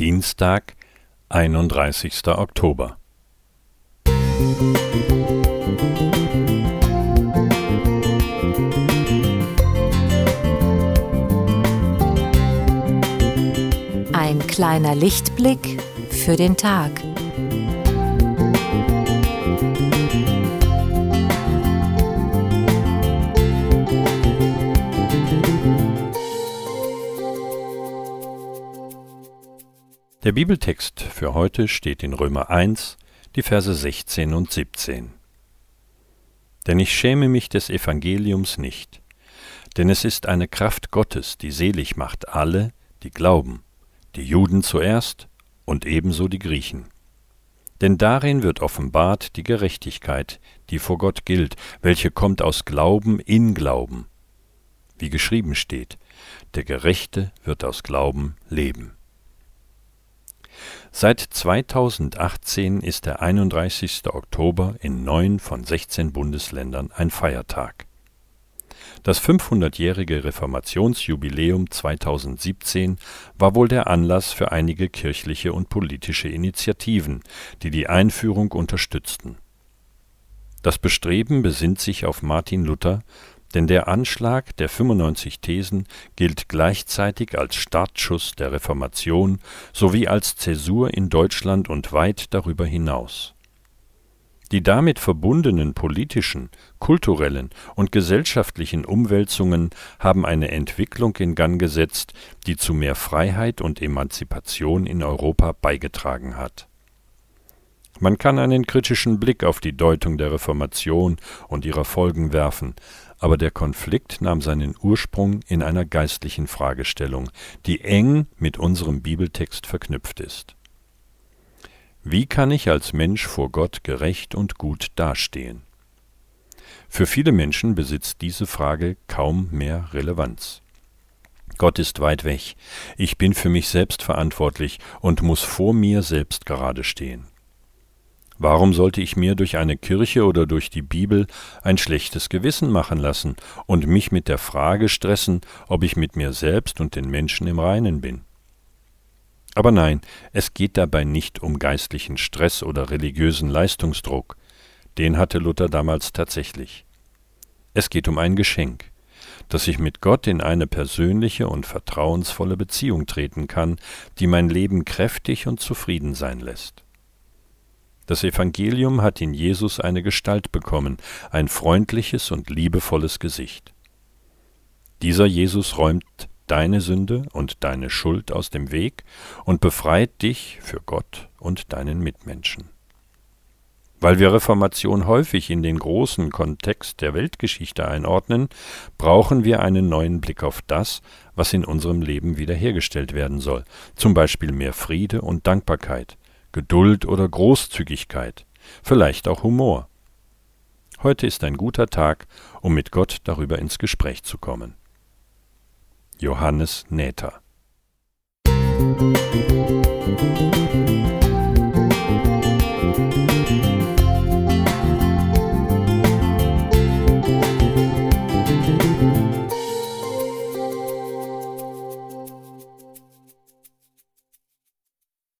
Dienstag, einunddreißigster Oktober. Ein kleiner Lichtblick für den Tag. Der Bibeltext für heute steht in Römer 1, die Verse 16 und 17. Denn ich schäme mich des Evangeliums nicht, denn es ist eine Kraft Gottes, die selig macht alle, die glauben, die Juden zuerst und ebenso die Griechen. Denn darin wird offenbart die Gerechtigkeit, die vor Gott gilt, welche kommt aus Glauben in Glauben. Wie geschrieben steht, der Gerechte wird aus Glauben leben. Seit 2018 ist der 31. Oktober in neun von 16 Bundesländern ein Feiertag. Das 500-jährige Reformationsjubiläum 2017 war wohl der Anlass für einige kirchliche und politische Initiativen, die die Einführung unterstützten. Das Bestreben besinnt sich auf Martin Luther, denn der Anschlag der 95 Thesen gilt gleichzeitig als Startschuss der Reformation sowie als Zäsur in Deutschland und weit darüber hinaus. Die damit verbundenen politischen, kulturellen und gesellschaftlichen Umwälzungen haben eine Entwicklung in Gang gesetzt, die zu mehr Freiheit und Emanzipation in Europa beigetragen hat. Man kann einen kritischen Blick auf die Deutung der Reformation und ihrer Folgen werfen, aber der Konflikt nahm seinen Ursprung in einer geistlichen Fragestellung, die eng mit unserem Bibeltext verknüpft ist. Wie kann ich als Mensch vor Gott gerecht und gut dastehen? Für viele Menschen besitzt diese Frage kaum mehr Relevanz. Gott ist weit weg, ich bin für mich selbst verantwortlich und muss vor mir selbst gerade stehen. Warum sollte ich mir durch eine Kirche oder durch die Bibel ein schlechtes Gewissen machen lassen und mich mit der Frage stressen, ob ich mit mir selbst und den Menschen im Reinen bin? Aber nein, es geht dabei nicht um geistlichen Stress oder religiösen Leistungsdruck, den hatte Luther damals tatsächlich. Es geht um ein Geschenk, dass ich mit Gott in eine persönliche und vertrauensvolle Beziehung treten kann, die mein Leben kräftig und zufrieden sein lässt. Das Evangelium hat in Jesus eine Gestalt bekommen, ein freundliches und liebevolles Gesicht. Dieser Jesus räumt deine Sünde und deine Schuld aus dem Weg und befreit dich für Gott und deinen Mitmenschen. Weil wir Reformation häufig in den großen Kontext der Weltgeschichte einordnen, brauchen wir einen neuen Blick auf das, was in unserem Leben wiederhergestellt werden soll, zum Beispiel mehr Friede und Dankbarkeit, Geduld oder Großzügigkeit, vielleicht auch Humor. Heute ist ein guter Tag, um mit Gott darüber ins Gespräch zu kommen. Johannes Näther Musik